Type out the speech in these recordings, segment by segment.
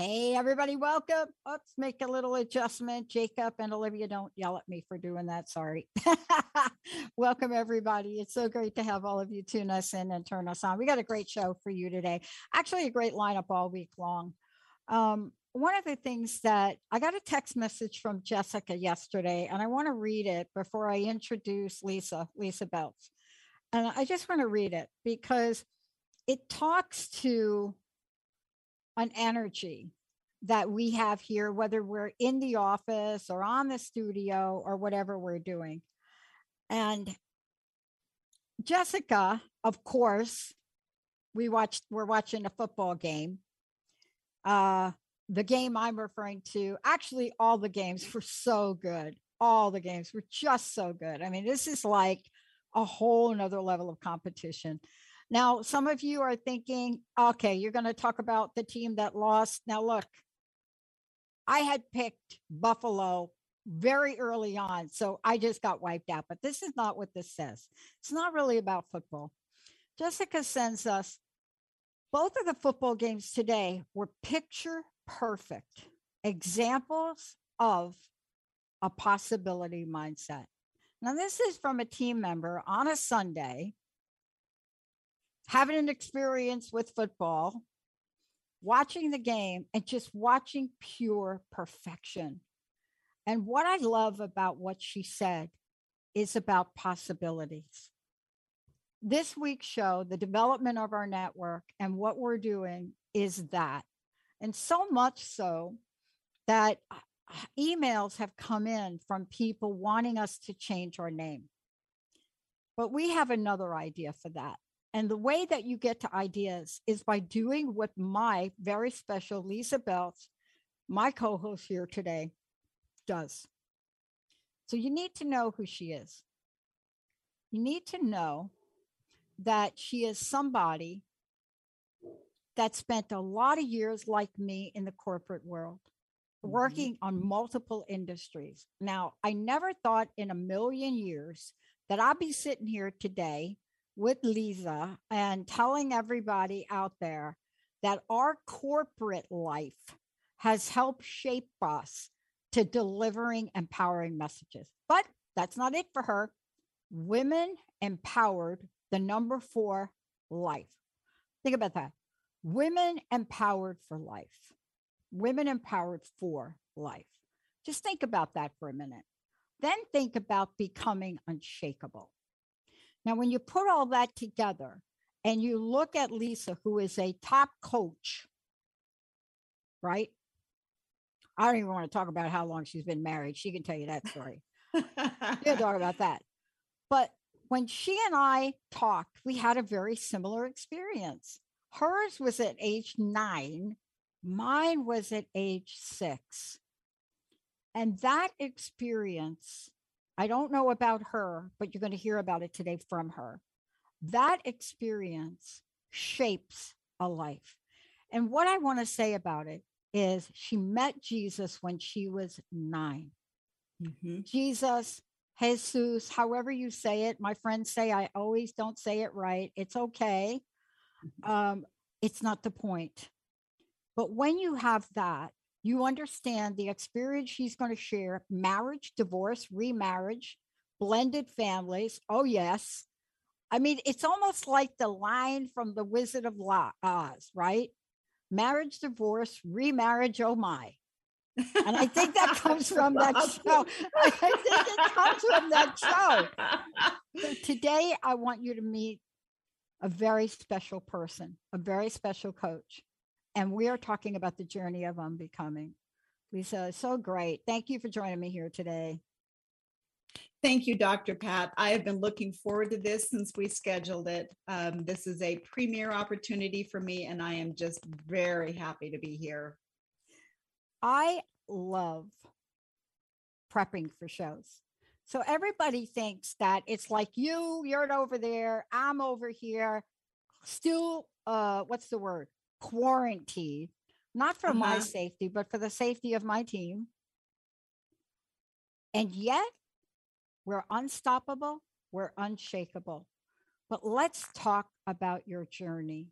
Hey, everybody, welcome. Let's make a little adjustment. Jacob and Olivia, don't yell at me for doing that. Sorry. welcome, everybody. It's so great to have all of you tune us in and turn us on. We got a great show for you today. Actually, a great lineup all week long. Um, one of the things that I got a text message from Jessica yesterday, and I want to read it before I introduce Lysa, Lysa Beltz. And I just want to read it because it talks to an energy that we have here, whether we're in the office or on the studio or whatever we're doing. And Jessica, of course, we watched, we're watching a football game. Uh, the game I'm referring to, actually, all the games were so good. All the games were just so good. I mean, this is like a whole nother level of competition. Now, some of you are thinking, okay, you're going to talk about the team that lost. Now, look, I had picked Buffalo very early on, so I just got wiped out. But this is not what this says. It's not really about football. Jessica sends us both of the football games today were picture perfect examples of a possibility mindset. Now, this is from a team member on a Sunday having an experience with football, watching the game, and just watching pure perfection. And what I love about what she said is about possibilities. This week's show, the development of our network and what we're doing is that. And so much so that uh, emails have come in from people wanting us to change our name. But we have another idea for that. And the way that you get to ideas is by doing what my very special Lysa Beltz, my co host here today, does. So you need to know who she is. You need to know that she is somebody that spent a lot of years like me in the corporate world, mm-hmm. working on multiple industries. Now, I never thought in a million years that I'd be sitting here today with Lysa and telling everybody out there that our corporate life has helped shape us to delivering empowering messages. But that's not it for her. Women empowered the number four life. Think about that. Women empowered for life. Women empowered for life. Just think about that for a minute. Then think about becoming unshakable. Now, when you put all that together and you look at Lysa, who is a top coach, right? I don't even want to talk about how long she's been married. She can tell you that story. She'll talk about that. But when she and I talked, we had a very similar experience. Hers was at age nine, mine was at age six. And that experience I don't know about her, but you're going to hear about it today from her. That experience shapes a life. And what I want to say about it is she met Jesus when she was 9 mm-hmm. Jesus, Jesus, however you say it. My friends say I always don't say it right. It's okay. Mm-hmm. Um, it's not the point. But when you have that, you understand the experience she's going to share marriage, divorce, remarriage, blended families. Oh, yes. I mean, it's almost like the line from The Wizard of Oz, right? Marriage, divorce, remarriage, oh my. And I think that comes from that show. I think it comes from that show. So today, I want you to meet a very special person, a very special coach. And we are talking about the journey of unbecoming. Lysa, so great. Thank you for joining me here today. Thank you, Dr. Pat. I have been looking forward to this since we scheduled it. Um, this is a premier opportunity for me, and I am just very happy to be here. I love prepping for shows. So everybody thinks that it's like you, you're over there, I'm over here, still, uh, what's the word? Quarantine, not for uh-huh. my safety, but for the safety of my team. And yet, we're unstoppable, we're unshakable. But let's talk about your journey.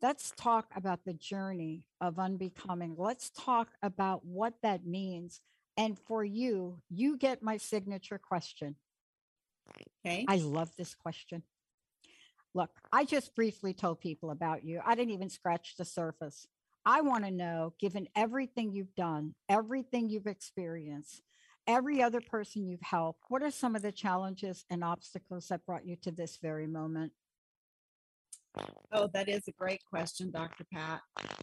Let's talk about the journey of unbecoming. Let's talk about what that means. And for you, you get my signature question. Okay. I love this question. Look, I just briefly told people about you. I didn't even scratch the surface. I want to know, given everything you've done, everything you've experienced, every other person you've helped, what are some of the challenges and obstacles that brought you to this very moment? Oh, that is a great question, Dr. Pat.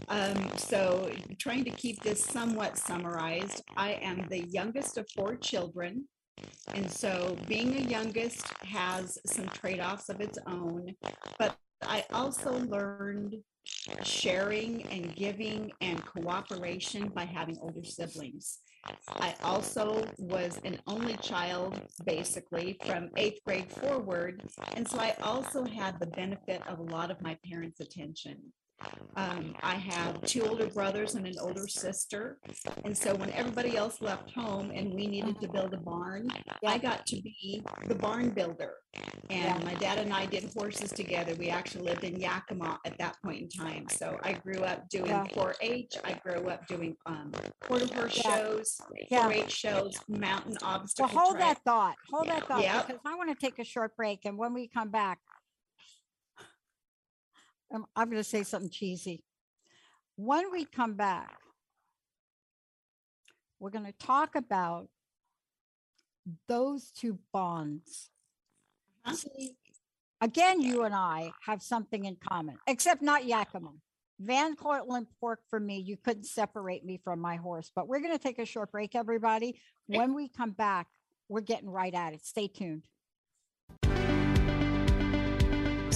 Um, so, trying to keep this somewhat summarized, I am the youngest of four children. And so, being a youngest has some trade offs of its own. But I also learned sharing and giving and cooperation by having older siblings. I also was an only child, basically, from eighth grade forward. And so I also had the benefit of a lot of my parents' attention. Um, I have two older brothers and an older sister. And so when everybody else left home and we needed to build a barn, I got to be the barn builder. And my dad and I did horses together. We actually lived in Yakima at that point in time. So I grew up doing 4 H. I grew up doing um, quarter horse shows, 4 H shows, mountain obstacle. Well, hold that thought. Hold that thought yep. because I want to take a short break. And when we come back, I'm, I'm going to say something cheesy. When we come back, we're going to talk about those two bonds. Uh-huh. See, again, you and I have something in common, except not Yakima. Van Cortlandt Park for me, you couldn't separate me from my horse. But we're going to take a short break, everybody. When we come back, we're getting right at it. Stay tuned.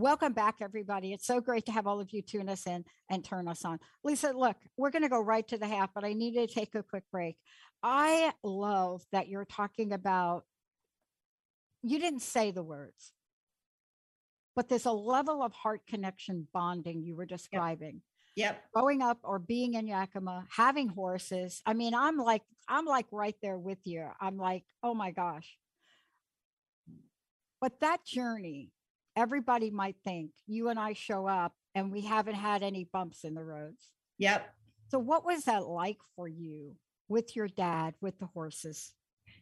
Welcome back, everybody. It's so great to have all of you tune us in and turn us on. Lysa, look, we're going to go right to the half, but I need to take a quick break. I love that you're talking about, you didn't say the words, but there's a level of heart connection bonding you were describing. Yep. yep. Growing up or being in Yakima, having horses. I mean, I'm like, I'm like right there with you. I'm like, oh my gosh. But that journey everybody might think you and I show up and we haven't had any bumps in the roads. Yep. So, what was that like for you with your dad, with the horses?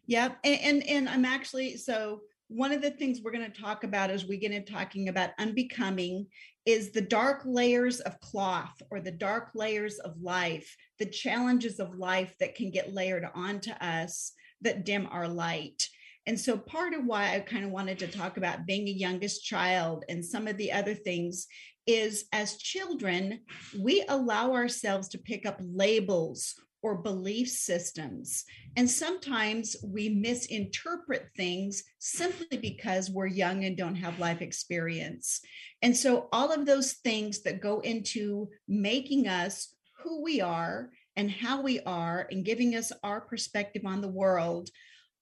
Yep. And, and, and I'm actually, so one of the things we're going to talk about as we get into talking about unbecoming is the dark layers of cloth or the dark layers of life, the challenges of life that can get layered onto us that dim our light. And so part of why I kind of wanted to talk about being a youngest child and some of the other things is as children, we allow ourselves to pick up labels or belief systems. And sometimes we misinterpret things simply because we're young and don't have life experience. And so all of those things that go into making us who we are and how we are and giving us our perspective on the world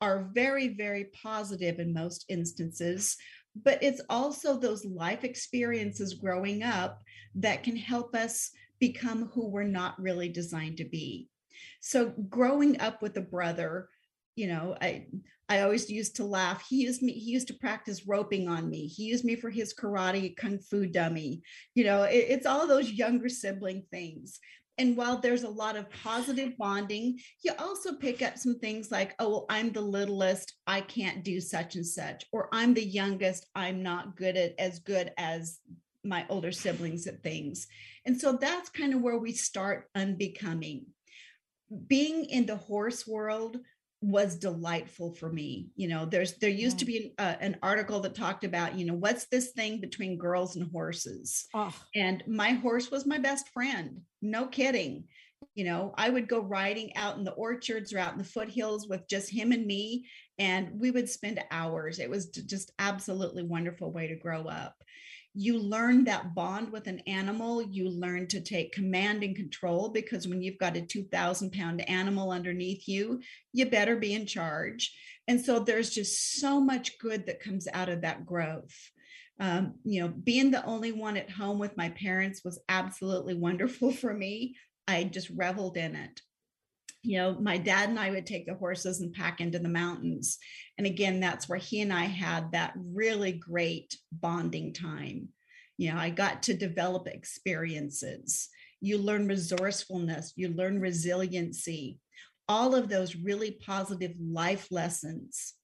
are very, very positive in most instances. But it's also those life experiences growing up that can help us become who we're not really designed to be. So, growing up with a brother, you know, I I always used to laugh. He used me, he used to practice roping on me. He used me for his karate kung fu dummy. You know, it, it's all those younger sibling things. And while there's a lot of positive bonding, you also pick up some things like, oh, well, I'm the littlest, I can't do such and such, or I'm the youngest, I'm not good at as good as my older siblings at things. And so that's kind of where we start unbecoming. Being in the horse world, was delightful for me you know there's there used to be an, uh, an, article that talked about you know what's this thing between girls and horses? Oh. and my horse was my best friend no kidding. You know i would go riding out in the orchards or out in the foothills with just him and me and we would spend hours. It was just absolutely wonderful way to grow up you learn that bond with an animal you learn to take command and control because when you've got a 2000 pound animal underneath you you better be in charge. And so there's just so much good that comes out of that growth. Um, you know being the only one at home with my parents was absolutely wonderful for me. I just reveled in it you know, my dad and I would take the horses and pack into the mountains. And again, that's where he and I had that really great bonding time. You know, I got to develop experiences. You learn resourcefulness, you learn resiliency, all of those really positive life lessons.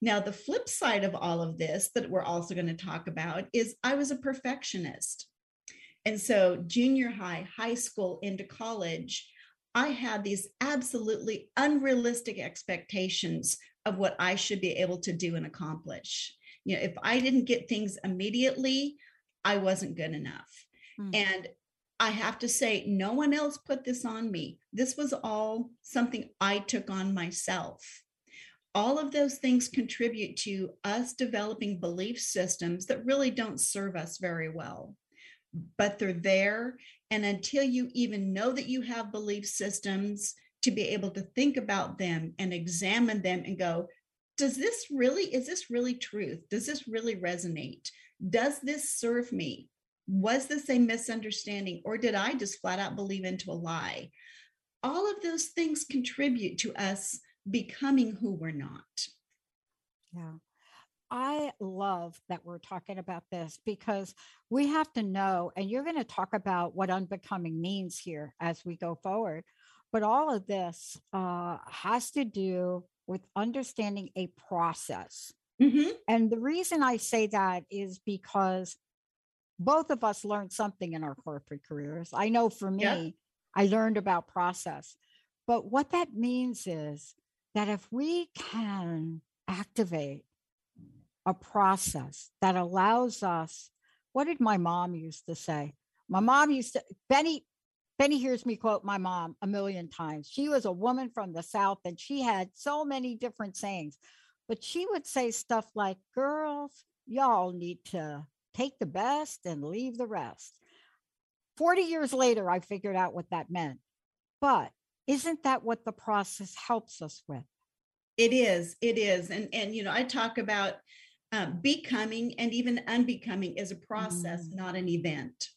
Now, the flip side of all of this that we're also going to talk about is I was a perfectionist. And so, junior high, high school, into college, I had these absolutely unrealistic expectations of what I should be able to do and accomplish. You know, if I didn't get things immediately, I wasn't good enough. Mm. And I have to say, no one else put this on me. This was all something I took on myself. All of those things contribute to us developing belief systems that really don't serve us very well but they're there. And until you even know that you have belief systems, to be able to think about them and examine them and go, does this really, is this really truth? Does this really resonate? Does this serve me? Was this a misunderstanding or did I just flat out believe into a lie? All of those things contribute to us becoming who we're not. Yeah. I love that we're talking about this because we have to know, and you're going to talk about what unbecoming means here as we go forward. But all of this uh, has to do with understanding a process. Mm-hmm. And the reason I say that is because both of us learned something in our corporate careers. I know for me, yeah. I learned about process. But what that means is that if we can activate a process that allows us what did my mom used to say? My mom used to benny benny hears me quote my mom a million times. She was a woman from the south and she had so many different sayings but she would say stuff like girls y'all need to take the best and leave the rest. 40 years later i figured out what that meant but isn't that what the process helps us with? It is it is and and you know i talk about um, becoming and even unbecoming is a process, mm. not an event.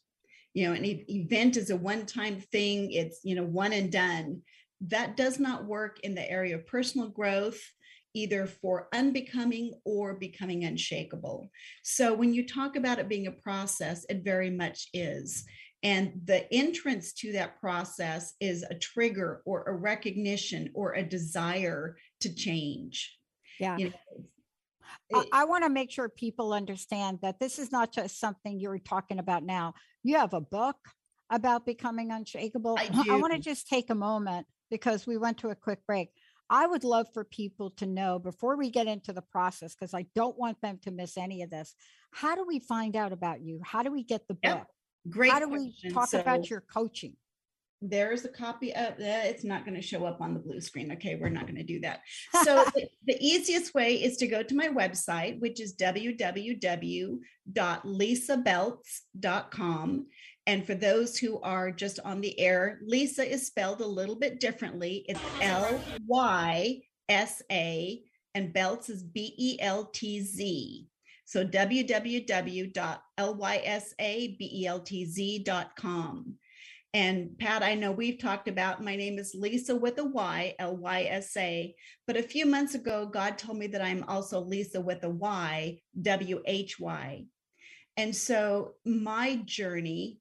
You know, an e- event is a one time thing, it's, you know, one and done. That does not work in the area of personal growth, either for unbecoming or becoming unshakable. So when you talk about it being a process, it very much is. And the entrance to that process is a trigger or a recognition or a desire to change. Yeah. You know, I, I want to make sure people understand that this is not just something you're talking about now. You have a book about becoming unshakable. I, I want to just take a moment because we went to a quick break. I would love for people to know before we get into the process, because I don't want them to miss any of this. How do we find out about you? How do we get the book? Yep. Great. How do question. we talk so, about your coaching? There's a copy of. It's not going to show up on the blue screen. Okay, we're not going to do that. So the, the, easiest way is to go to my website, which is www.lysabeltz.com. And for those who are just on the air, Lysa is spelled a little bit differently. It's L Y S A, and Beltz is B E L T Z. So www.lysabeltz.com. And Pat, I know we've talked about my name is Lysa with a Y, L Y S A. But a few months ago, God told me that I'm also Lysa with a Y, W H Y. And so my journey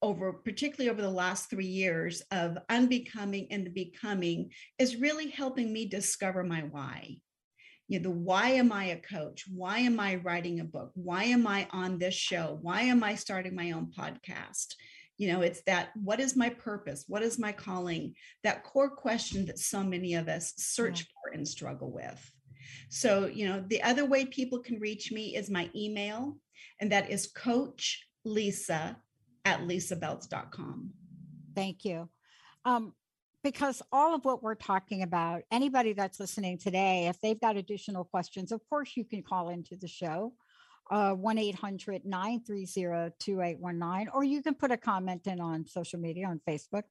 over, particularly over the last three years of unbecoming and the becoming, is really helping me discover my why. You know, the why am I a coach? Why am I writing a book? Why am I on this show? Why am I starting my own podcast? You know it's that what is my purpose? What is my calling? That core question that so many of us search for and struggle with. So you know the other way people can reach me is my email and that is coach lysa at lysabeltz.com thank you. Um, because all of what we're talking about anybody that's listening today if they've got additional questions of course you can call into the show uh, 1-800-930-2819 or you can put a comment in on social media on facebook.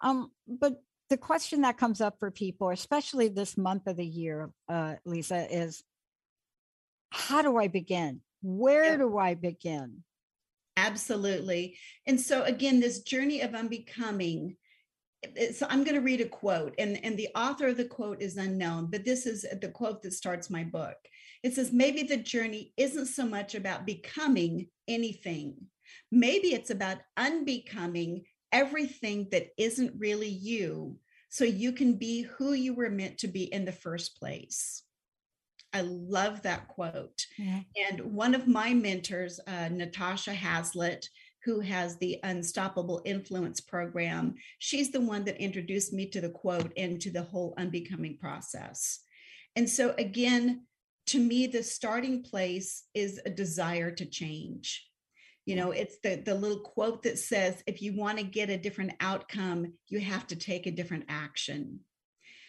Um, but the question that comes up for people especially this month of the year uh, lysa is how do i begin? Where yeah. do i begin? Absolutely. And so again this journey of unbecoming so i'm going to read a quote and, and the author of the quote is unknown but this is the quote that starts my book it says maybe the journey isn't so much about becoming anything. Maybe it's about unbecoming everything that isn't really you so you can be who you were meant to be in the first place. I love that quote. Yeah. And one of my mentors, uh, Natasha Hazlett, who has the Unstoppable Influence program, she's the one that introduced me to the quote and to the whole unbecoming process. And so, again, to me the starting place is a desire to change you know it's the the little quote that says if you want to get a different outcome you have to take a different action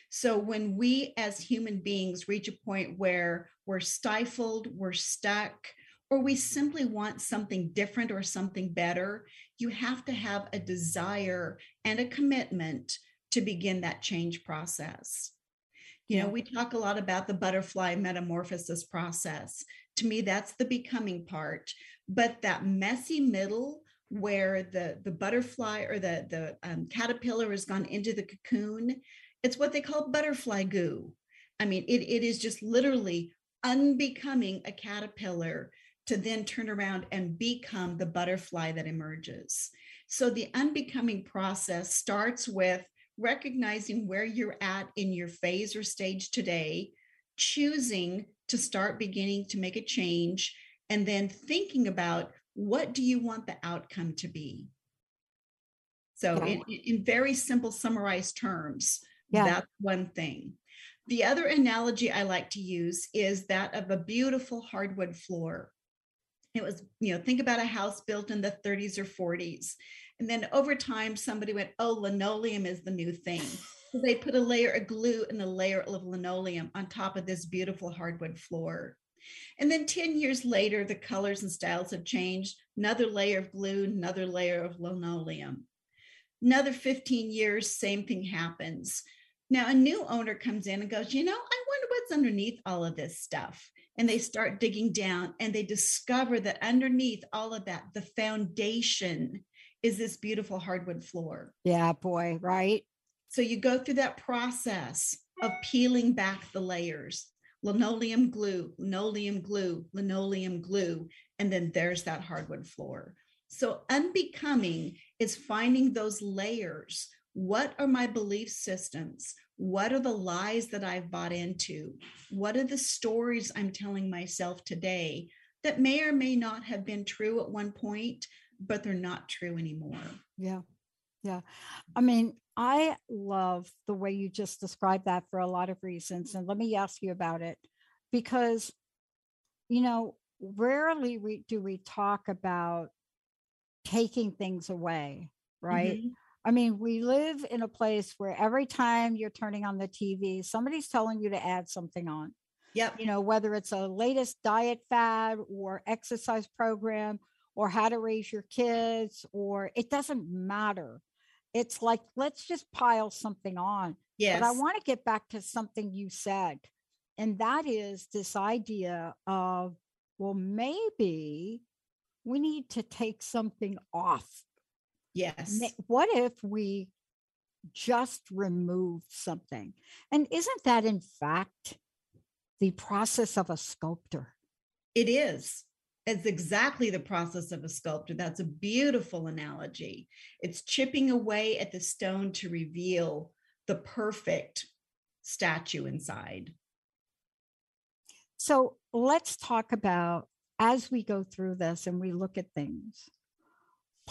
so when we as human beings reach a point where we're stifled we're stuck or we simply want something different or something better you have to have a desire and a commitment to begin that change process you know, we talk a lot about the butterfly metamorphosis process. To me, that's the becoming part. But that messy middle where the, the butterfly or the, the um, caterpillar has gone into the cocoon, it's what they call butterfly goo. I mean, it, it is just literally unbecoming a caterpillar to then turn around and become the butterfly that emerges. So the unbecoming process starts with recognizing where you're at in your phase or stage today, choosing to start beginning to make a change, and then thinking about what do you want the outcome to be. So, yeah. in, in, very simple, summarized terms, yeah. that's one thing. The other analogy I like to use is that of a beautiful hardwood floor. It was, you know, think about a house built in the 30s or 40s. And then over time, somebody went, oh, linoleum is the new thing. So they put a layer of glue and a layer of linoleum on top of this beautiful hardwood floor. And then 10 years later, the colors and styles have changed. Another layer of glue, another layer of linoleum. Another 15 years, same thing happens. Now, a new owner comes in and goes, You know, I wonder what's underneath all of this stuff. And they start digging down and they discover that underneath all of that, the foundation is this beautiful hardwood floor. Yeah, boy, right? So you go through that process of peeling back the layers linoleum glue, linoleum glue, linoleum glue, and then there's that hardwood floor. So, unbecoming is finding those layers. What are my belief systems? What are the lies that I've bought into? What are the stories I'm telling myself today that may or may not have been true at one point, but they're not true anymore. Yeah. Yeah. I mean, I love the way you just described that for a lot of reasons. And let me ask you about it because, you know, rarely we, do we talk about taking things away, right? Mm-hmm. I mean, we live in a place where every time you're turning on the TV, somebody's telling you to add something on. Yep. You know, whether it's a latest diet fad or exercise program or how to raise your kids or it doesn't matter it's like let's just pile something on Yes. but i want to get back to something you said and that is this idea of well maybe we need to take something off yes. What if we just removed something and isn't that in fact the process of a sculptor It is. It's exactly the process of a sculptor. That's a beautiful analogy. It's chipping away at the stone to reveal the perfect statue inside. So let's talk about as we go through this and we look at things.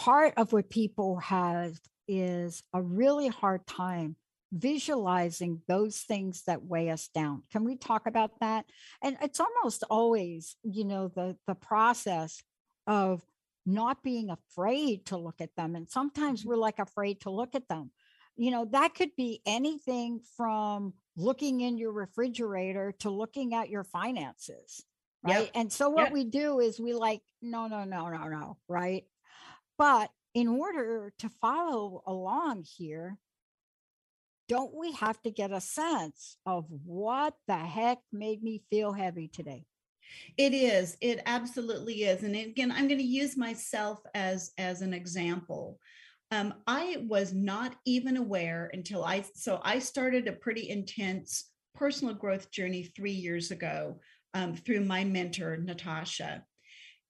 Part of what people have is a really hard time visualizing those things that weigh us down. Can we talk about that? And it's almost always, you know, the the process of not being afraid to look at them. And sometimes mm-hmm. we're like afraid to look at them. You know, that could be anything from looking in your refrigerator to looking at your finances. Right. Yep. And so what Yep. we do is we like, no, no, no, no, no. Right. But in order to follow along here, don't we have to get a sense of what the heck made me feel heavy today? It is. It absolutely is. And again, I'm going to use myself as as an example. Um, I was not even aware until I so I started a pretty intense personal growth journey three years ago um, through my mentor Natasha,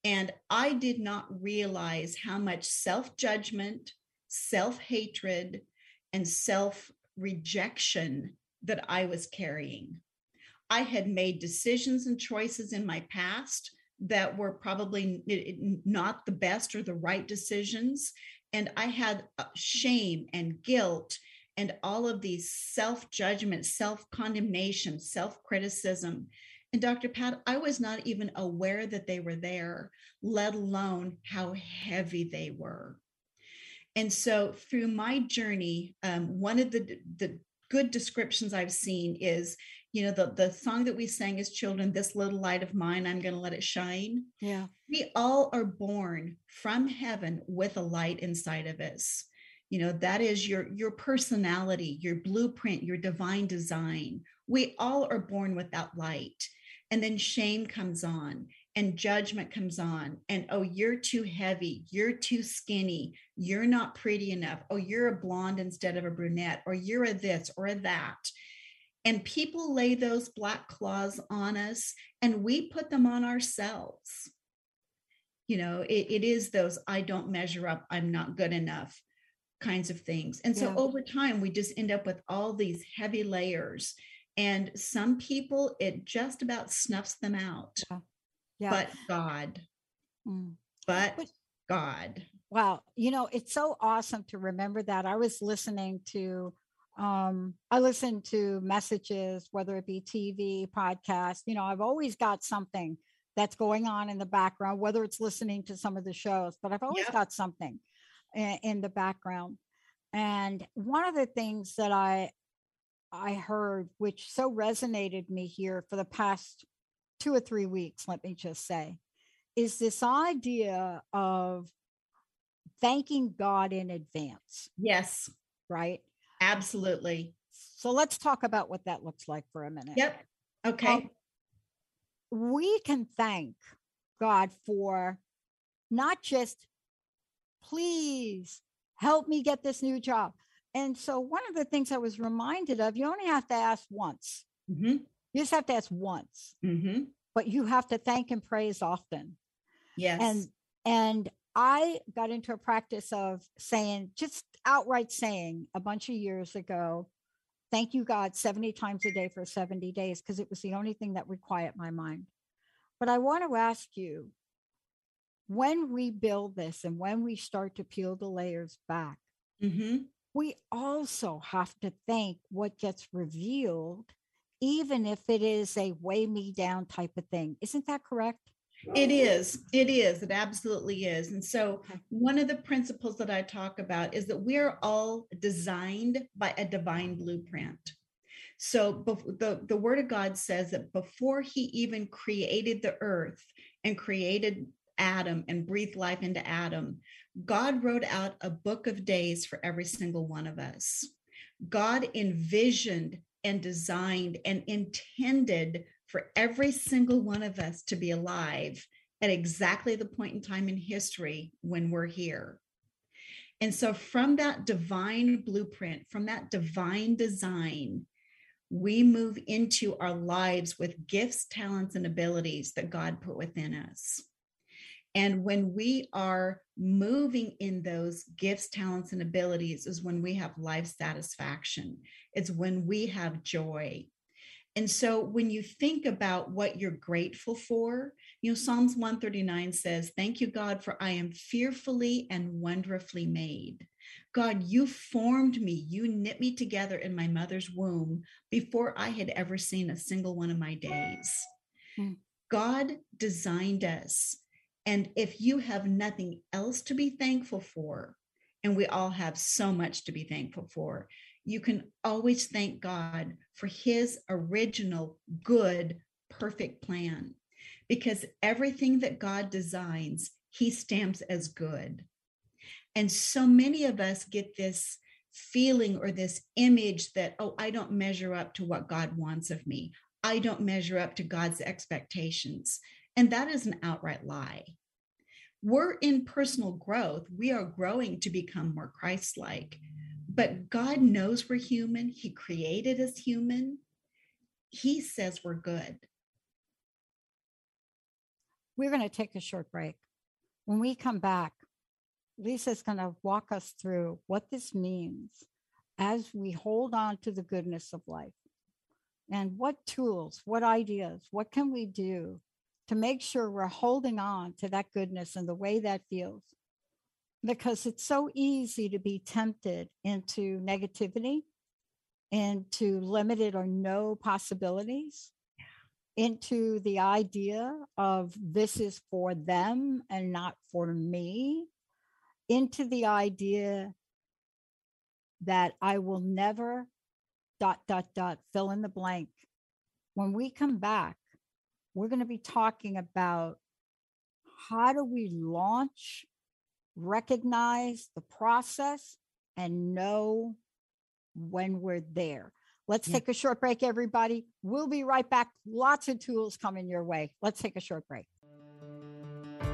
and I did not realize how much self judgment, self hatred, and self rejection that I was carrying. I had made decisions and choices in my past that were probably not the best or the right decisions. And I had uh, shame and guilt and all of these self judgment, self condemnation, self criticism. And Dr. Pat, I was not even aware that they were there, let alone how heavy they were. And so through my journey, um, one of the, the good descriptions I've seen is you know the the song that we sang as children this little light of mine i'm going to let it shine Yeah. we all are born from heaven with a light inside of us you know that is your your personality your blueprint your divine design we all are born with that light and then shame comes on and judgment comes on and oh you're too heavy. You're too skinny. You're not pretty enough. Oh you're a blonde instead of a brunette. Or you're a this or a that. And people lay those black claws on us and we put them on ourselves. You know it, it is those i don't measure up. I'm not good enough kinds of things. And so Yeah. over time we just end up with all these heavy layers and some people it just about snuffs them out Yeah. but god Mm. but But- god Wow. You know, it's so awesome to remember that. I was listening to, um, I listen to messages, whether it be TV, podcast. You know, I've always got something that's going on in the background, whether it's listening to some of the shows, but I've always Yep. got something in, in the background. And one of the things that I I heard, which so resonated me here for the past two or three weeks, let me just say, is this idea of thanking God in advance, yes right? absolutely So let's talk about what that looks like for a minute. yep okay Um, we can thank God for not just, please help me get this new job. And so, one of the things I was reminded of, you only have to ask once. hmm You just have to ask once, hmm but you have to thank and praise often. yes. And and i got into a practice of saying just outright saying a bunch of years ago thank you god 70 times a day for 70 days because it was the only thing that would quiet my mind. But i want to ask you when we build this and when we start to peel the layers back hmm we also have to thank what gets revealed even if it is a weigh me down type of thing isn't that correct It is. It is. It absolutely is. And so, one of the principles that I talk about is that we are all designed by a divine blueprint. So, the, the word of God says that before he even created the earth and created Adam and breathed life into Adam, God wrote out a book of days for every single one of us. God envisioned and designed and intended for every single one of us to be alive at exactly the point in time in history when we're here. And so, from that divine blueprint, from that divine design, we move into our lives with gifts, talents, and abilities that God put within us. And when we are moving in those gifts, talents, and abilities, is when we have life satisfaction. It's when we have joy. And so when you think about what you're grateful for, you know, Psalms 139 says, Thank you, God, for I am fearfully and wonderfully made. God, you formed me, you knit me together in my mother's womb before I had ever seen a single one of my days. Mm. God designed us. And if you have nothing else to be thankful for, and we all have so much to be thankful for, you can always thank God for his original, good, perfect plan. Because everything that God designs, he stamps as good. And so many of us get this feeling or this image that, oh, I don't measure up to what God wants of me. I don't measure up to God's expectations. And that is an outright lie. We're in personal growth. We are growing to become more Christ like. But God knows we're human. He created us human. He says we're good. We're going to take a short break. When we come back, Lysa's going to walk us through what this means as we hold on to the goodness of life and what tools, what ideas, what can we do to make sure we're holding on to that goodness and the way that feels. Because it's so easy to be tempted into negativity, into limited or no possibilities, into the idea of this is for them and not for me, into the idea that I will never dot, dot, dot, fill in the blank. When we come back, we're going to be talking about how do we launch, recognize the process, and know when we're there. Let's yeah. take a short break, everybody. We'll be right back. Lots of tools coming your way. Let's take a short break.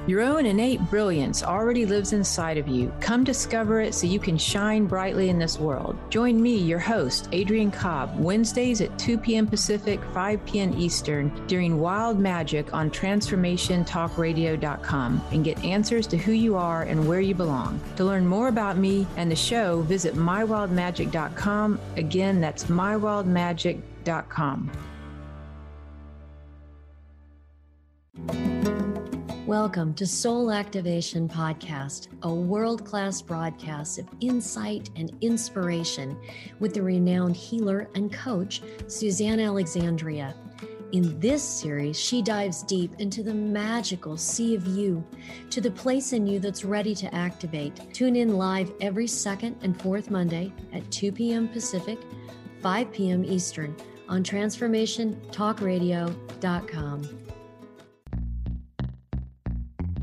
Your own innate brilliance already lives inside of you. Come discover it so you can shine brightly in this world. Join me, your host, Adrian Cobb, Wednesdays at 2 p.m. Pacific, 5 p.m. Eastern during Wild Magic on TransformationTalkRadio.com and get answers to who you are and where you belong. To learn more about me and the show, visit MyWildMagic.com. Again, that's MyWildMagic.com. Welcome to Soul Activation Podcast, a world class broadcast of insight and inspiration with the renowned healer and coach, Suzanne Alexandria. In this series, she dives deep into the magical sea of you, to the place in you that's ready to activate. Tune in live every second and fourth Monday at 2 p.m. Pacific, 5 p.m. Eastern on TransformationTalkRadio.com.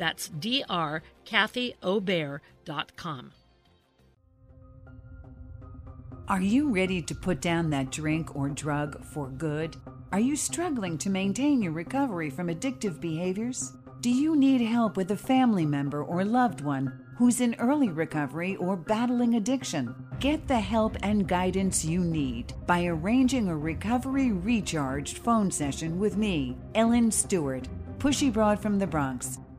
That's drkathyobear.com. Are you ready to put down that drink or drug for good? Are you struggling to maintain your recovery from addictive behaviors? Do you need help with a family member or loved one who's in early recovery or battling addiction? Get the help and guidance you need by arranging a recovery recharged phone session with me, Ellen Stewart, Pushy Broad from the Bronx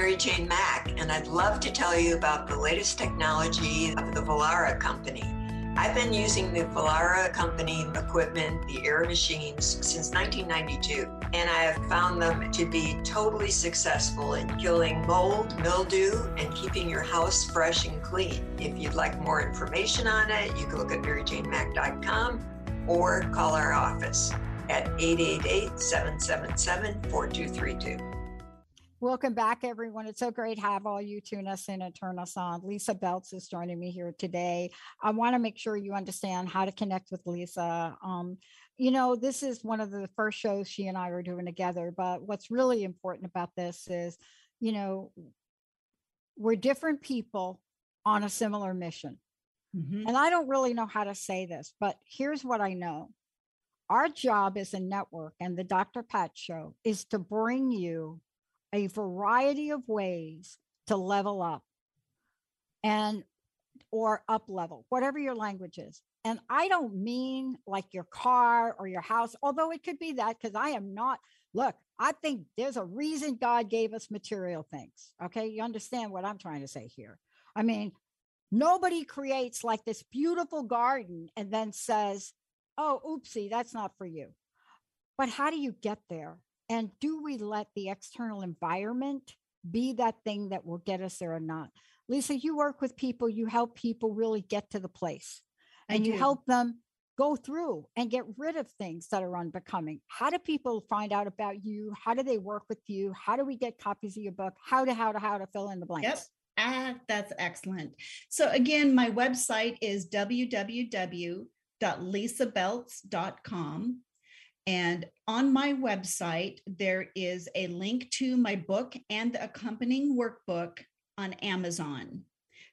Mary Jane Mack, and I'd love to tell you about the latest technology of the Vollara Company. I've been using the Vollara company equipment, the air machines, since 1992, and I have found them to be totally successful in killing mold, mildew, and keeping your house fresh and clean. If you'd like more information on it, you can look at maryjanemack.com or call our office at 888 777 4232. Welcome back, everyone. It's so great to have all you tune us in and turn us on. Lysa Beltz is joining me here today. I want to make sure you understand how to connect with Lysa. Um, you know, this is one of the first shows she and I are doing together, but what's really important about this is, you know, we're different people on a similar mission. Mhm. And I don't really know how to say this, but here's what I know. Our job as a network and the Dr. Pat show is to bring you a variety of ways to level up and or up level, whatever your language is. And I don't mean like your car or your house, although it could be that because I am not. Look, I think there's a reason God gave us material things. Okay. You understand what I'm trying to say here. I mean, nobody creates like this beautiful garden and then says, oh, oopsie, that's not for you. But how do you get there? And do we let the external environment be that thing that will get us there or not? Lysa, you work with people, you help people really get to the place and you help them go through and get rid of things that are unbecoming. How do people find out about you? How do they work with you? How do we get copies of your book? How to, how to, how to fill in the blanks? Yep. Ah, that's excellent. So again, my website is www.lysabeltz.com. And on my website, there is a link to my book and the accompanying workbook on Amazon.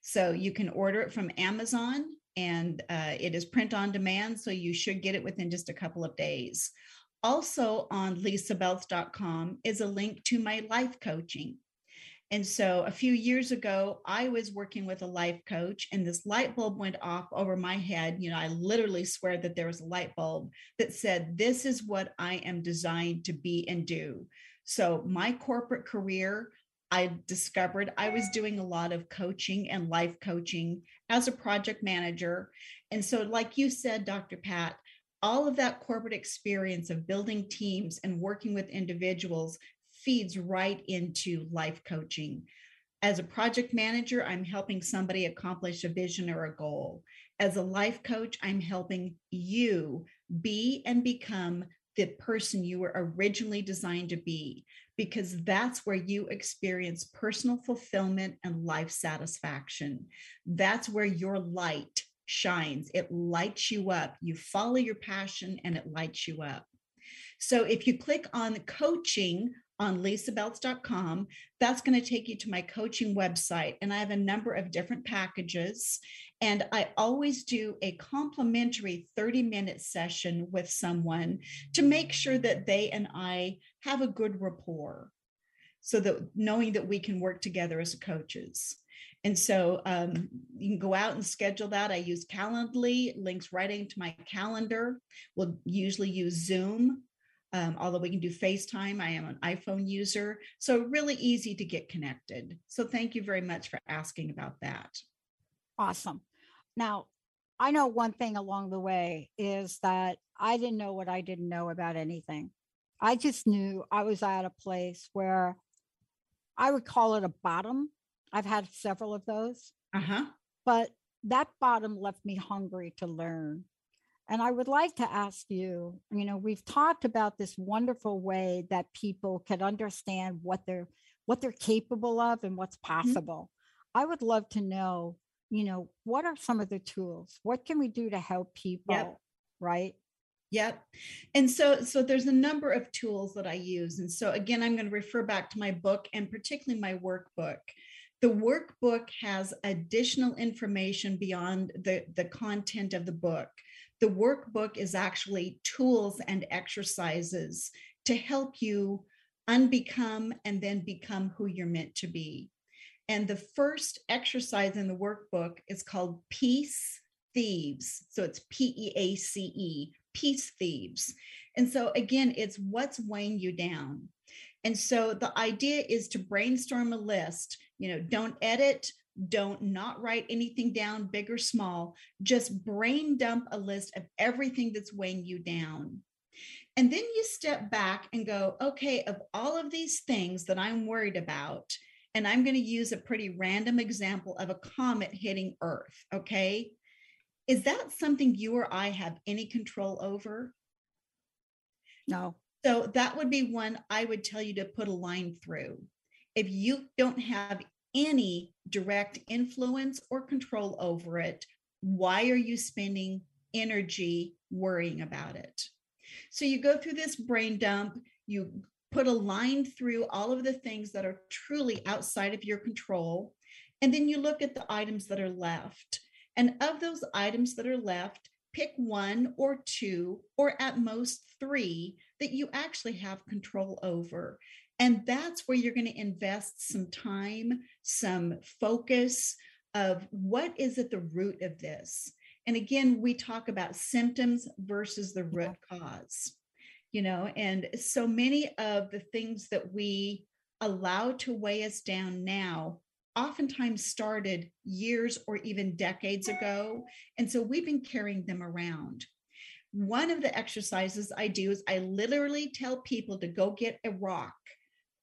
So you can order it from Amazon and uh, it is print on demand. So you should get it within just a couple of days. Also on lysabeltz.com is a link to my life coaching. And so a few years ago, I was working with a life coach, and this light bulb went off over my head. You know, I literally swear that there was a light bulb that said, This is what I am designed to be and do. So, my corporate career, I discovered I was doing a lot of coaching and life coaching as a project manager. And so, like you said, Dr. Pat, all of that corporate experience of building teams and working with individuals feeds right into life coaching. As a project manager, I'm helping somebody accomplish a vision or a goal. As a life coach, I'm helping you be and become the person you were originally designed to be, because that's where you experience personal fulfillment and life satisfaction. That's where your light shines. It lights you up. You follow your passion and it lights you up. So if you click on coaching on lysabeltz.com, that's going to take you to my coaching website. And I have a number of different packages. And I always do a complimentary 30 minute session with someone to make sure that they and I have a good rapport. So that knowing that we can work together as coaches. And so um, you can go out and schedule that. I use Calendly, links right into my calendar. We'll usually use Zoom um, although we can do FaceTime, I am an iPhone user. So, really easy to get connected. So, thank you very much for asking about that. Awesome. Now, I know one thing along the way is that I didn't know what I didn't know about anything. I just knew I was at a place where I would call it a bottom. I've had several of those, Uh huh. but that bottom left me hungry to learn. And I would like to ask you, you know, we've talked about this wonderful way that people can understand what they're what they're capable of and what's mm-hmm. possible. I would love to know, you know, what are some of the tools? What can we do to help people? Right? Yep. And so so there's a number of tools that I use. And so again, I'm going to refer back to my book and particularly my workbook. The workbook has additional information beyond the, the content of the book. The workbook is actually tools and exercises to help you unbecome and then become who you're meant to be. And the first exercise in the workbook is called Peace Thieves. So it's P E A C E, Peace Thieves. And so again, it's what's weighing you down. And so the idea is to brainstorm a list, you know, don't edit, don't not write anything down, big or small, just brain dump a list of everything that's weighing you down. And then you step back and go, okay, of all of these things that I'm worried about, and I'm going to use a pretty random example of a comet hitting Earth, okay? Is that something you or I have any control over? No. So that would be one I would tell you to put a line through. If you don't have any direct influence or control over it, why are you spending energy worrying about it? So you go through this brain dump, you put a line through all of the things that are truly outside of your control, and then you look at the items that are left. And of those items that are left, pick one or two, or at most three that you actually have control over. And that's where you're going to invest some time, some focus of what is at the root of this. And again, we talk about symptoms versus the root cause, you know, and so many of the things that we allow to weigh us down now oftentimes started years or even decades ago. And so we've been carrying them around. One of the exercises I do is I literally tell people to go get a rock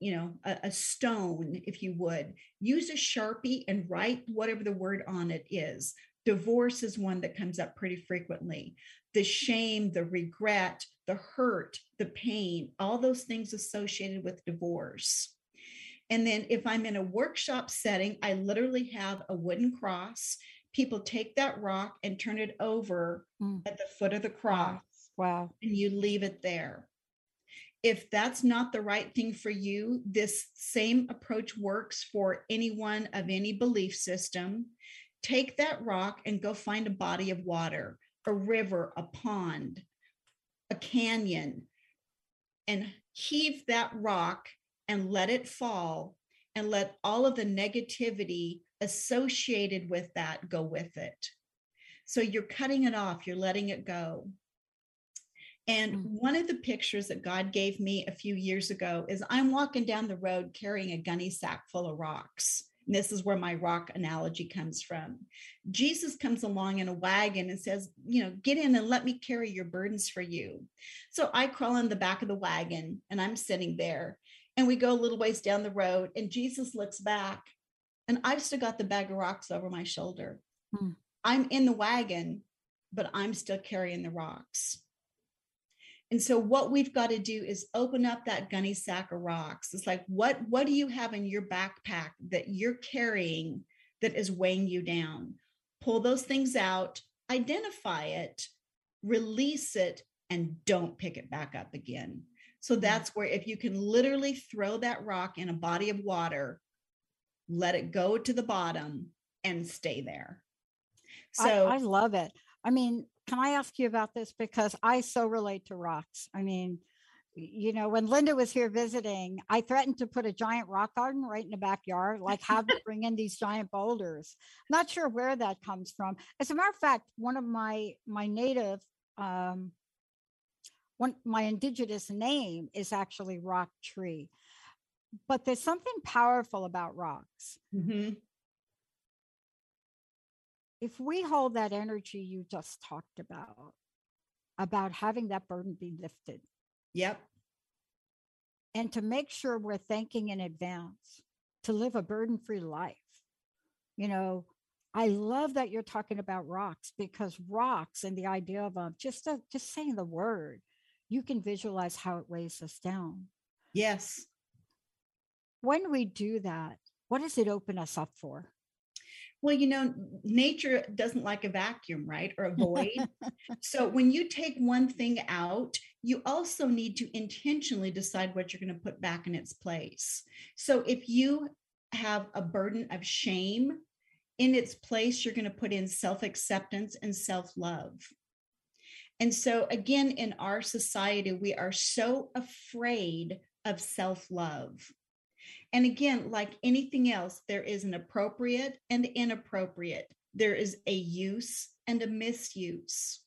you know, a, a, stone, if you would, use a Sharpie and write whatever the word on it is. Divorce is one that comes up pretty frequently. The shame, the regret, the hurt, the pain, all those things associated with divorce. And then if I'm in a workshop setting, I literally have a wooden cross. People take that rock and turn it over mm. at the foot of the cross. Wow. And you leave it there if that's not the right thing for you, this same approach works for anyone of any belief system. Take that rock and go find a body of water, a river, a pond, a canyon, and heave that rock and let it fall and let all of the negativity associated with that go with it. So you're cutting it off, you're letting it go. And mm. one of the pictures that God gave me a few years ago is I'm walking down the road carrying a gunny sack full of rocks. And this is where my rock analogy comes from. Jesus comes along in a wagon and says, You know, get in and let me carry your burdens for you. So I crawl in the back of the wagon and I'm sitting there. And we go a little ways down the road, and Jesus looks back, and I've still got the bag of rocks over my shoulder. Hmm. I'm in the wagon, but I'm still carrying the rocks. And so what we've got to do is open up that gunny sack of rocks. It's like, what, what do you have in your backpack that you're carrying that is weighing you down? Pull those things out, identify it, release it, and don't pick it back up again. So mm. that's where if you can literally throw that rock in a body of water, let it go to the bottom and stay there. So I, I love it. I mean, can I ask you about this? Because I so relate to rocks. I mean, you know, when Linda was here visiting, I threatened to put a giant rock garden right in the backyard, like have to bring in these giant boulders. Not sure where that comes from. As a matter of fact, one of my my native um one my indigenous name is actually rock tree. But there's something powerful about rocks. Mm-hmm if we hold that energy you just talked about, about having that burden be lifted. Yep. And to make sure we're thinking in advance to live a burden free life. You know, I love that you're talking about rocks because rocks and the idea of them, just, uh, just saying the word, you can visualize how it weighs us down. Yes. When we do that, what does it open us up for? Well, you know, nature doesn't like a vacuum, right? Or a void. so when you take one thing out, you also need to intentionally decide what you're going to put back in its place. So if you have a burden of shame, in its place, you're going to put in self acceptance and self love. And so, again, in our society, we are so afraid of self love. And again, like anything else, there is an appropriate and inappropriate, there is a use and a misuse.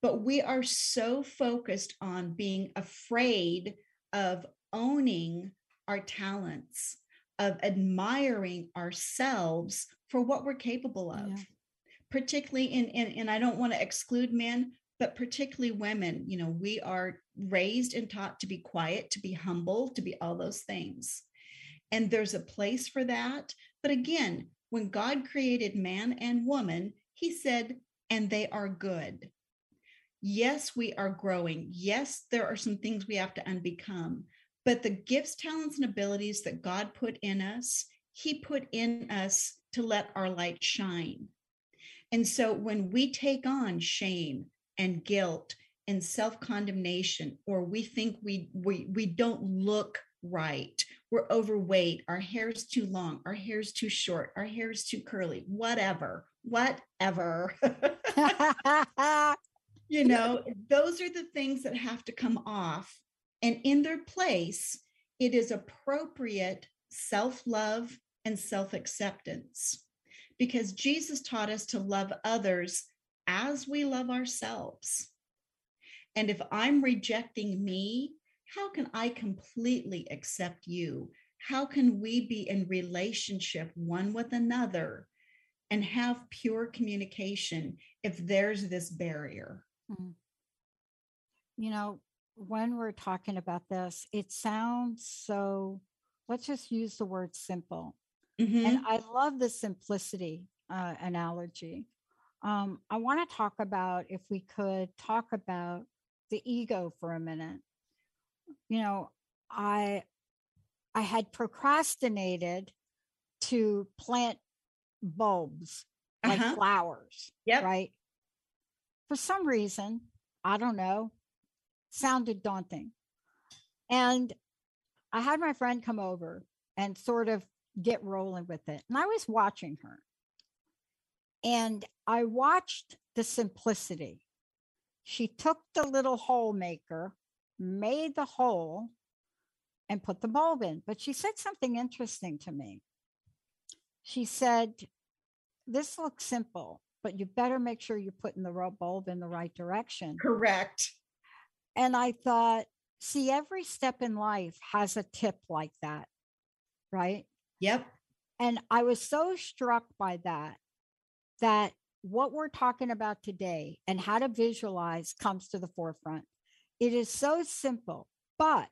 But we are so focused on being afraid of owning our talents, of admiring ourselves for what we're capable of. Yeah. Particularly in, in, and I don't want to exclude men, but particularly women, you know, we are raised and taught to be quiet, to be humble, to be all those things. And there's a place for that. But again, when God created man and woman, he said, and they are good. Yes, we are growing. Yes, there are some things we have to unbecome. But the gifts, talents, and abilities that God put in us, he put in us to let our light shine. And so when we take on shame, and guilt and self-condemnation or we think we we we don't look right. We're overweight. Our hair's too long. Our hair's too short. Our hair's too curly. Whatever. Whatever. You know those are the things that have to come off. And in their place it is appropriate self-love and self-acceptance because jesus taught us to love others as we love ourselves. And if I'm rejecting me, how can I completely accept you? How can we be in relationship one with another and have pure communication if there's this barrier? Hmm. You know, when we're talking about this, it sounds so, let's just use the word simple. Mm-hmm. And I love the simplicity uh, analogy um, I want to talk about, if we could talk about the ego for a minute. You know, I I had procrastinated to plant bulbs like uh-huh. flowers. Yep. Right. For some reason, I don't know, sounded daunting. And I had my friend come over and sort of get rolling with it. And I was watching her. And I watched the simplicity. She took the little hole maker, made the hole, and put the bulb in. But she said something interesting to me. She said, This looks simple, but you better make sure you're putting the bulb in the right direction. Correct. And I thought, see, every step in life has a tip like that, right? Yep. And I was so struck by that that what we're talking about today and how to visualize comes to the forefront. It is so simple, but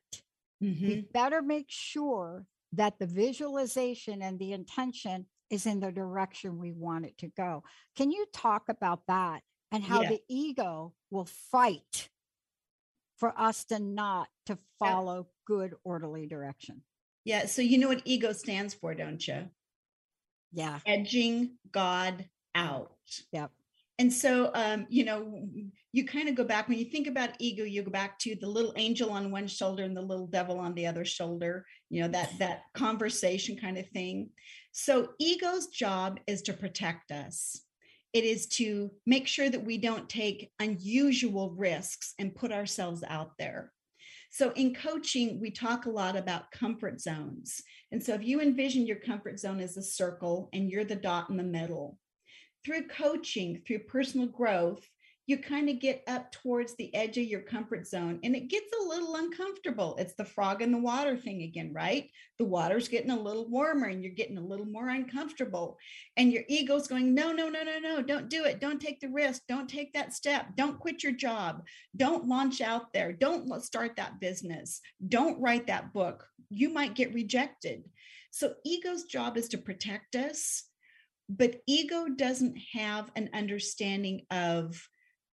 mm-hmm. we better make sure that the visualization and the intention is in the direction we want it to go. Can you talk about that and how yeah. the ego will fight for us to not to follow yeah. good orderly direction? Yeah, so you know what ego stands for, don't you? Yeah. Edging God out. Yep. And so, um, you know, you kind of go back when you think about ego, you go back to the little angel on one shoulder and the little devil on the other shoulder. You know that that conversation kind of thing. So, ego's job is to protect us. It is to make sure that we don't take unusual risks and put ourselves out there. So, in coaching, we talk a lot about comfort zones. And so, if you envision your comfort zone as a circle and you're the dot in the middle, through coaching, through personal growth, you kind of get up towards the edge of your comfort zone and it gets a little uncomfortable. It's the frog in the water thing again, right? The water's getting a little warmer and you're getting a little more uncomfortable. And your ego's going, no, no, no, no, no, don't do it. Don't take the risk. Don't take that step. Don't quit your job. Don't launch out there. Don't start that business. Don't write that book. You might get rejected. So, ego's job is to protect us but ego doesn't have an understanding of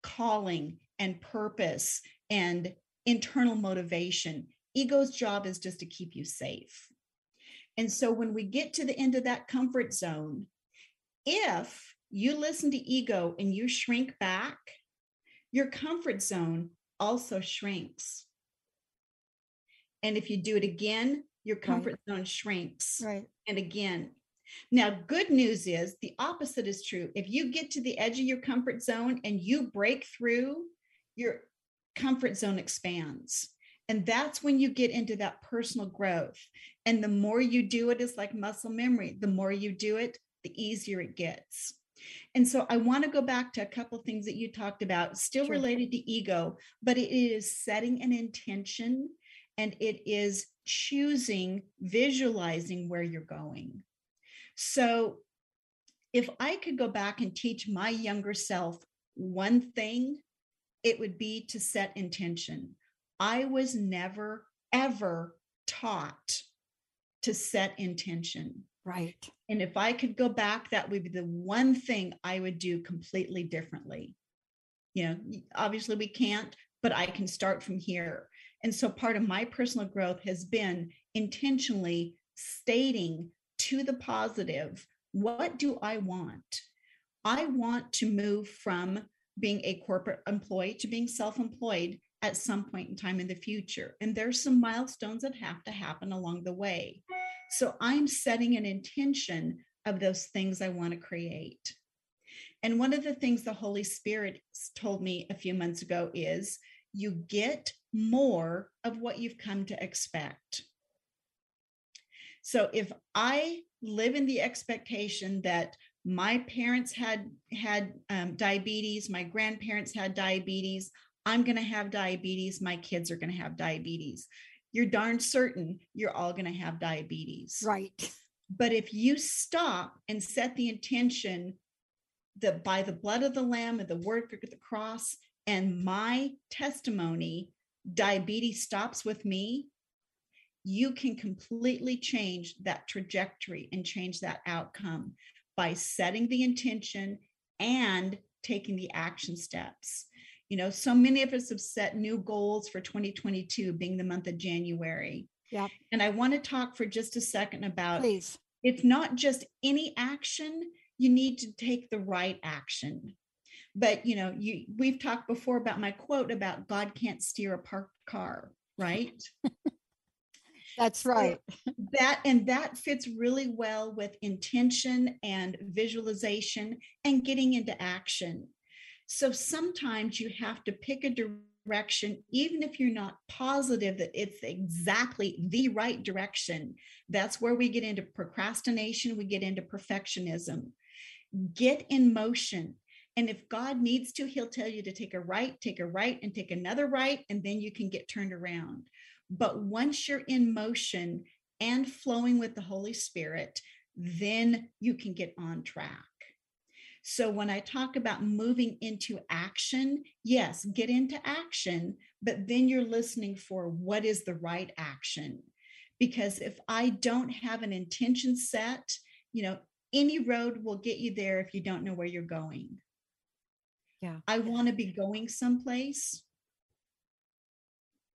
calling and purpose and internal motivation. Ego's job is just to keep you safe. And so when we get to the end of that comfort zone, if you listen to ego and you shrink back, your comfort zone also shrinks. And if you do it again, your comfort right. zone shrinks. Right. And again, now, good news is the opposite is true. If you get to the edge of your comfort zone and you break through, your comfort zone expands. And that's when you get into that personal growth. And the more you do it, it's like muscle memory. The more you do it, the easier it gets. And so I want to go back to a couple things that you talked about, still sure. related to ego, but it is setting an intention and it is choosing, visualizing where you're going. So if I could go back and teach my younger self one thing, it would be to set intention. I was never, ever taught to set intention. Right. And if I could go back, that would be the one thing I would do completely differently. You know, obviously we can't, but I can start from here. And so part of my personal growth has been intentionally stating to the positive what do I want? I want to move from being a corporate employee to being self employed at some point in time in the future. And there's some milestones that have to happen along the way. So I'm setting an intention of those things I want to create. And one of the things the Holy Spirit told me a few months ago is you get more of what you've come to expect. So if I live in the expectation that my parents had had um, diabetes, my grandparents had diabetes, I'm going to have diabetes, my kids are going to have diabetes. You're darn certain you're all going to have diabetes. Right. But if you stop and set the intention that by the blood of the lamb and the work of the cross and my testimony, diabetes stops with me, you can completely change that trajectory and change that outcome by setting the intention and taking the action steps. You know, so many of us have set new goals for 2022 being the month of January. Yeah. And I want to talk for just a second about Please. it's not just any action, you need to take the right action. But you know, you we've talked before about my quote about God can't steer a parked car, right? That's right. So that and that fits really well with intention and visualization and getting into action. So sometimes you have to pick a direction, even if you're not positive that it's exactly the right direction. That's where we get into procrastination, we get into perfectionism. Get in motion. And if God needs to, he'll tell you to take a right, take a right, and take another right, and then you can get turned around. But once you're in motion and flowing with the Holy Spirit, then you can get on track. So when I talk about moving into action, yes, get into action, but then you're listening for what is the right action. Because if I don't have an intention set, you know, any road will get you there if you don't know where you're going. Yeah. I want to be going someplace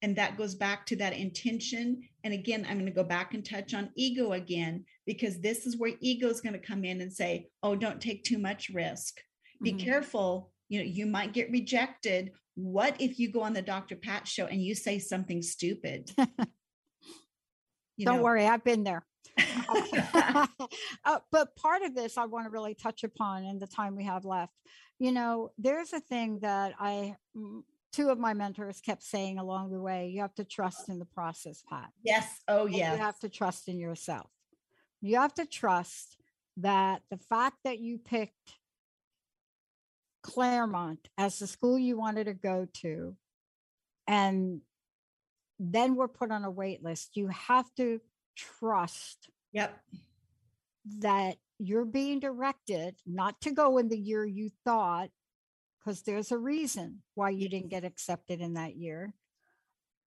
and that goes back to that intention. And again i'm going to go back and touch on ego again because this is where ego is going to come in and say oh don't take too much risk. Be mm-hmm. careful. You know you might get rejected. What if you go on the dr pat show and you say something stupid? Don't know? worry i've been there. Uh, but part of this i want to really touch upon in the time we have left. You know there's a thing that i two of my mentors kept saying along the way, you have to trust in the process, Pat. Yes. Oh, yeah. You have to trust in yourself. You have to trust that the fact that you picked Claremont as the school you wanted to go to, and then we're put on a wait list, you have to trust. Yep. That you're being directed not to go in the year you thought because there's a reason why you didn't get accepted in that year,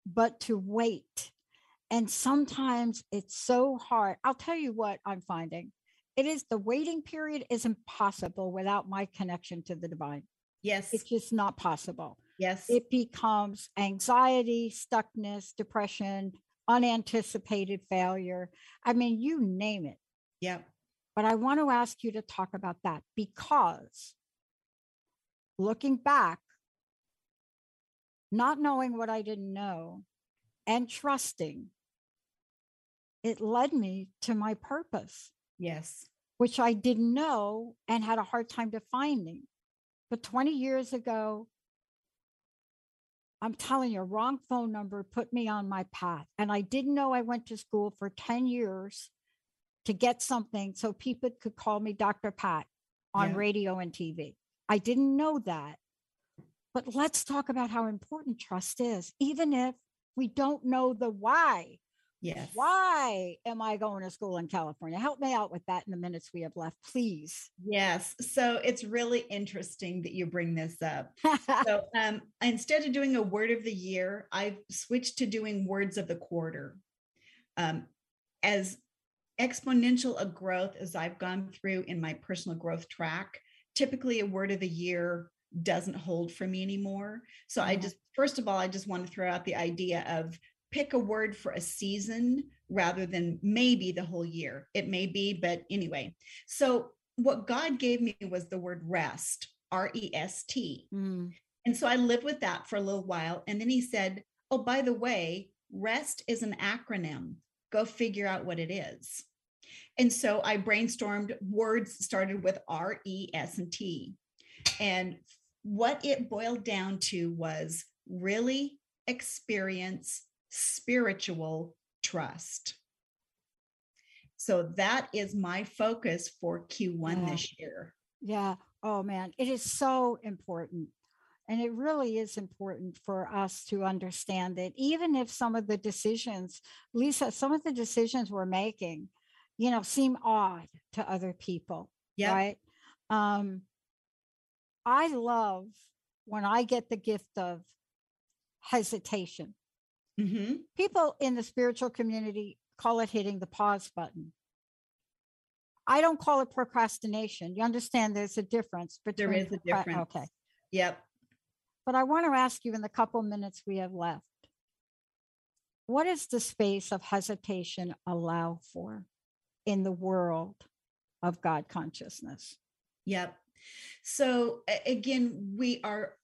but to wait. And sometimes it's so hard. I'll tell you what I'm finding. It is the waiting period is impossible without my connection to the divine. Yes. It's just not possible. Yes. It becomes anxiety, stuckness, depression, unanticipated failure. I mean, you name it. Yep. But I want to ask you to talk about that because looking back, not knowing what I didn't know and trusting, it led me to my purpose. Yes. Which I didn't know and had a hard time defining. But 20 years ago, I'm telling you, wrong phone number put me on my path. And I didn't know I went to school for 10 years to get something so people could call me Dr. Pat on Yeah. radio and TV. I didn't know that. But let's talk about how important trust is, even if we don't know the why. Yes. Why am I going to school in California? Help me out with that in the minutes we have left, please. Yes. So it's really interesting that you bring this up. So um, instead of doing a word of the year, I've switched to doing words of the quarter. Um, as exponential a growth as I've gone through in my personal growth track, typically a word of the year doesn't hold for me anymore. So I just, first of all, I just want to throw out the idea of pick a word for a season rather than maybe the whole year. It may be, but anyway. So what God gave me was the word rest, R E S T. Mm, And so I lived with that for a little while. And then he said, Oh, by the way, REST is an acronym. Go figure out what it is. And so I brainstormed words started with R, E, S, and T. And what it boiled down to was really experience spiritual trust. So that is my focus for Q1 Yeah. this year. yeah. Oh, man. It is so important. And it really is important for us to understand that even if some of the decisions, Lysa, some of the decisions we're making, you know, seem odd to other people, Yeah. right? Um, I love when I get the gift of hesitation. hmm People in the spiritual community call it hitting the pause button. I don't call it procrastination. You understand there's a difference between There is a difference. Okay. Yep. But I want to ask you in the couple minutes we have left what does the space of hesitation allow for in the world of God consciousness? Yep. So again, we are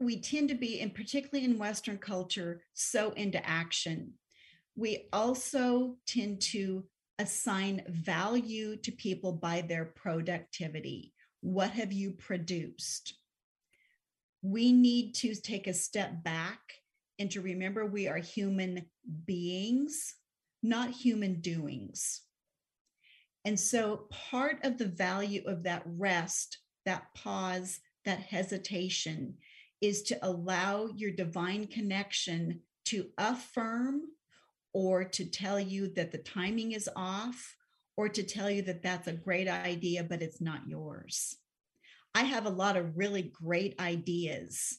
we tend to be, and particularly in Western culture, so into action. We also tend to assign value to people by their productivity. What have you produced? We need to take a step back and to remember we are human beings, not human doings. And so part of the value of that rest, that pause, that hesitation is to allow your divine connection to affirm or to tell you that the timing is off or to tell you that that's a great idea, but it's not yours. I have a lot of really great ideas,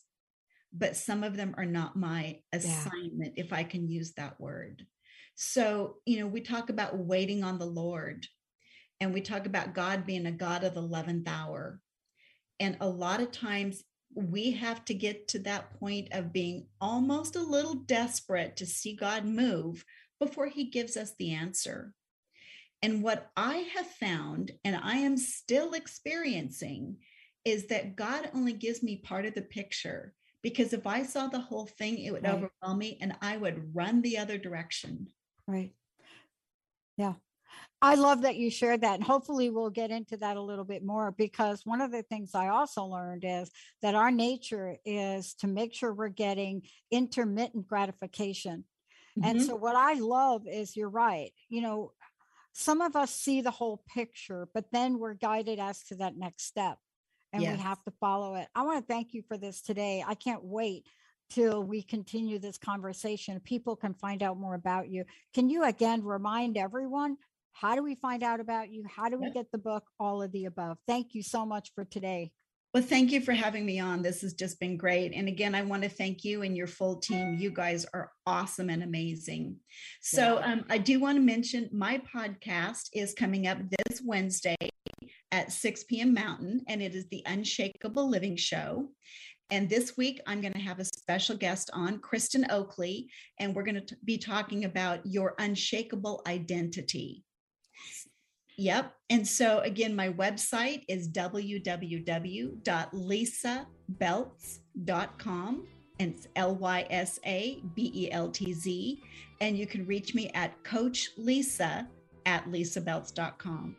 but some of them are not my assignment, if I can use that word. So, you know, we talk about waiting on the Lord and we talk about God being a God of the 11th hour. And a lot of times we have to get to that point of being almost a little desperate to see God move before he gives us the answer. And what I have found, and I am still experiencing, is that God only gives me part of the picture. Because if I saw the whole thing, it would Right. overwhelm me and I would run the other direction. Right. Yeah. I love that you shared that. And hopefully we'll get into that a little bit more because one of the things I also learned is that our nature is to make sure we're getting intermittent gratification. And Mhm. so what I love is you're right. You know, some of us see the whole picture, but then we're guided as to that next step and Yes. we have to follow it. I want to thank you for this today. I can't wait till we continue this conversation. People can find out more about you. Can you again remind everyone how do we find out about you? How do we get the book? All of the above. Thank you so much for today. Well, thank you for having me on. This has just been great. And again, I want to thank you and your full team. You guys are awesome and amazing. So, um, I do want to mention my podcast is coming up this Wednesday at 6 p.m. Mountain, and it is the Unshakable Living Show. And this week, I'm going to have a special guest on, Kristen Oakley, and we're going to be talking about your unshakable identity. Yep. And so again, my website is www.lysabeltz.com and it's L Y S A B E L T Z. And you can reach me at Coach Lysa at lysabeltz.com.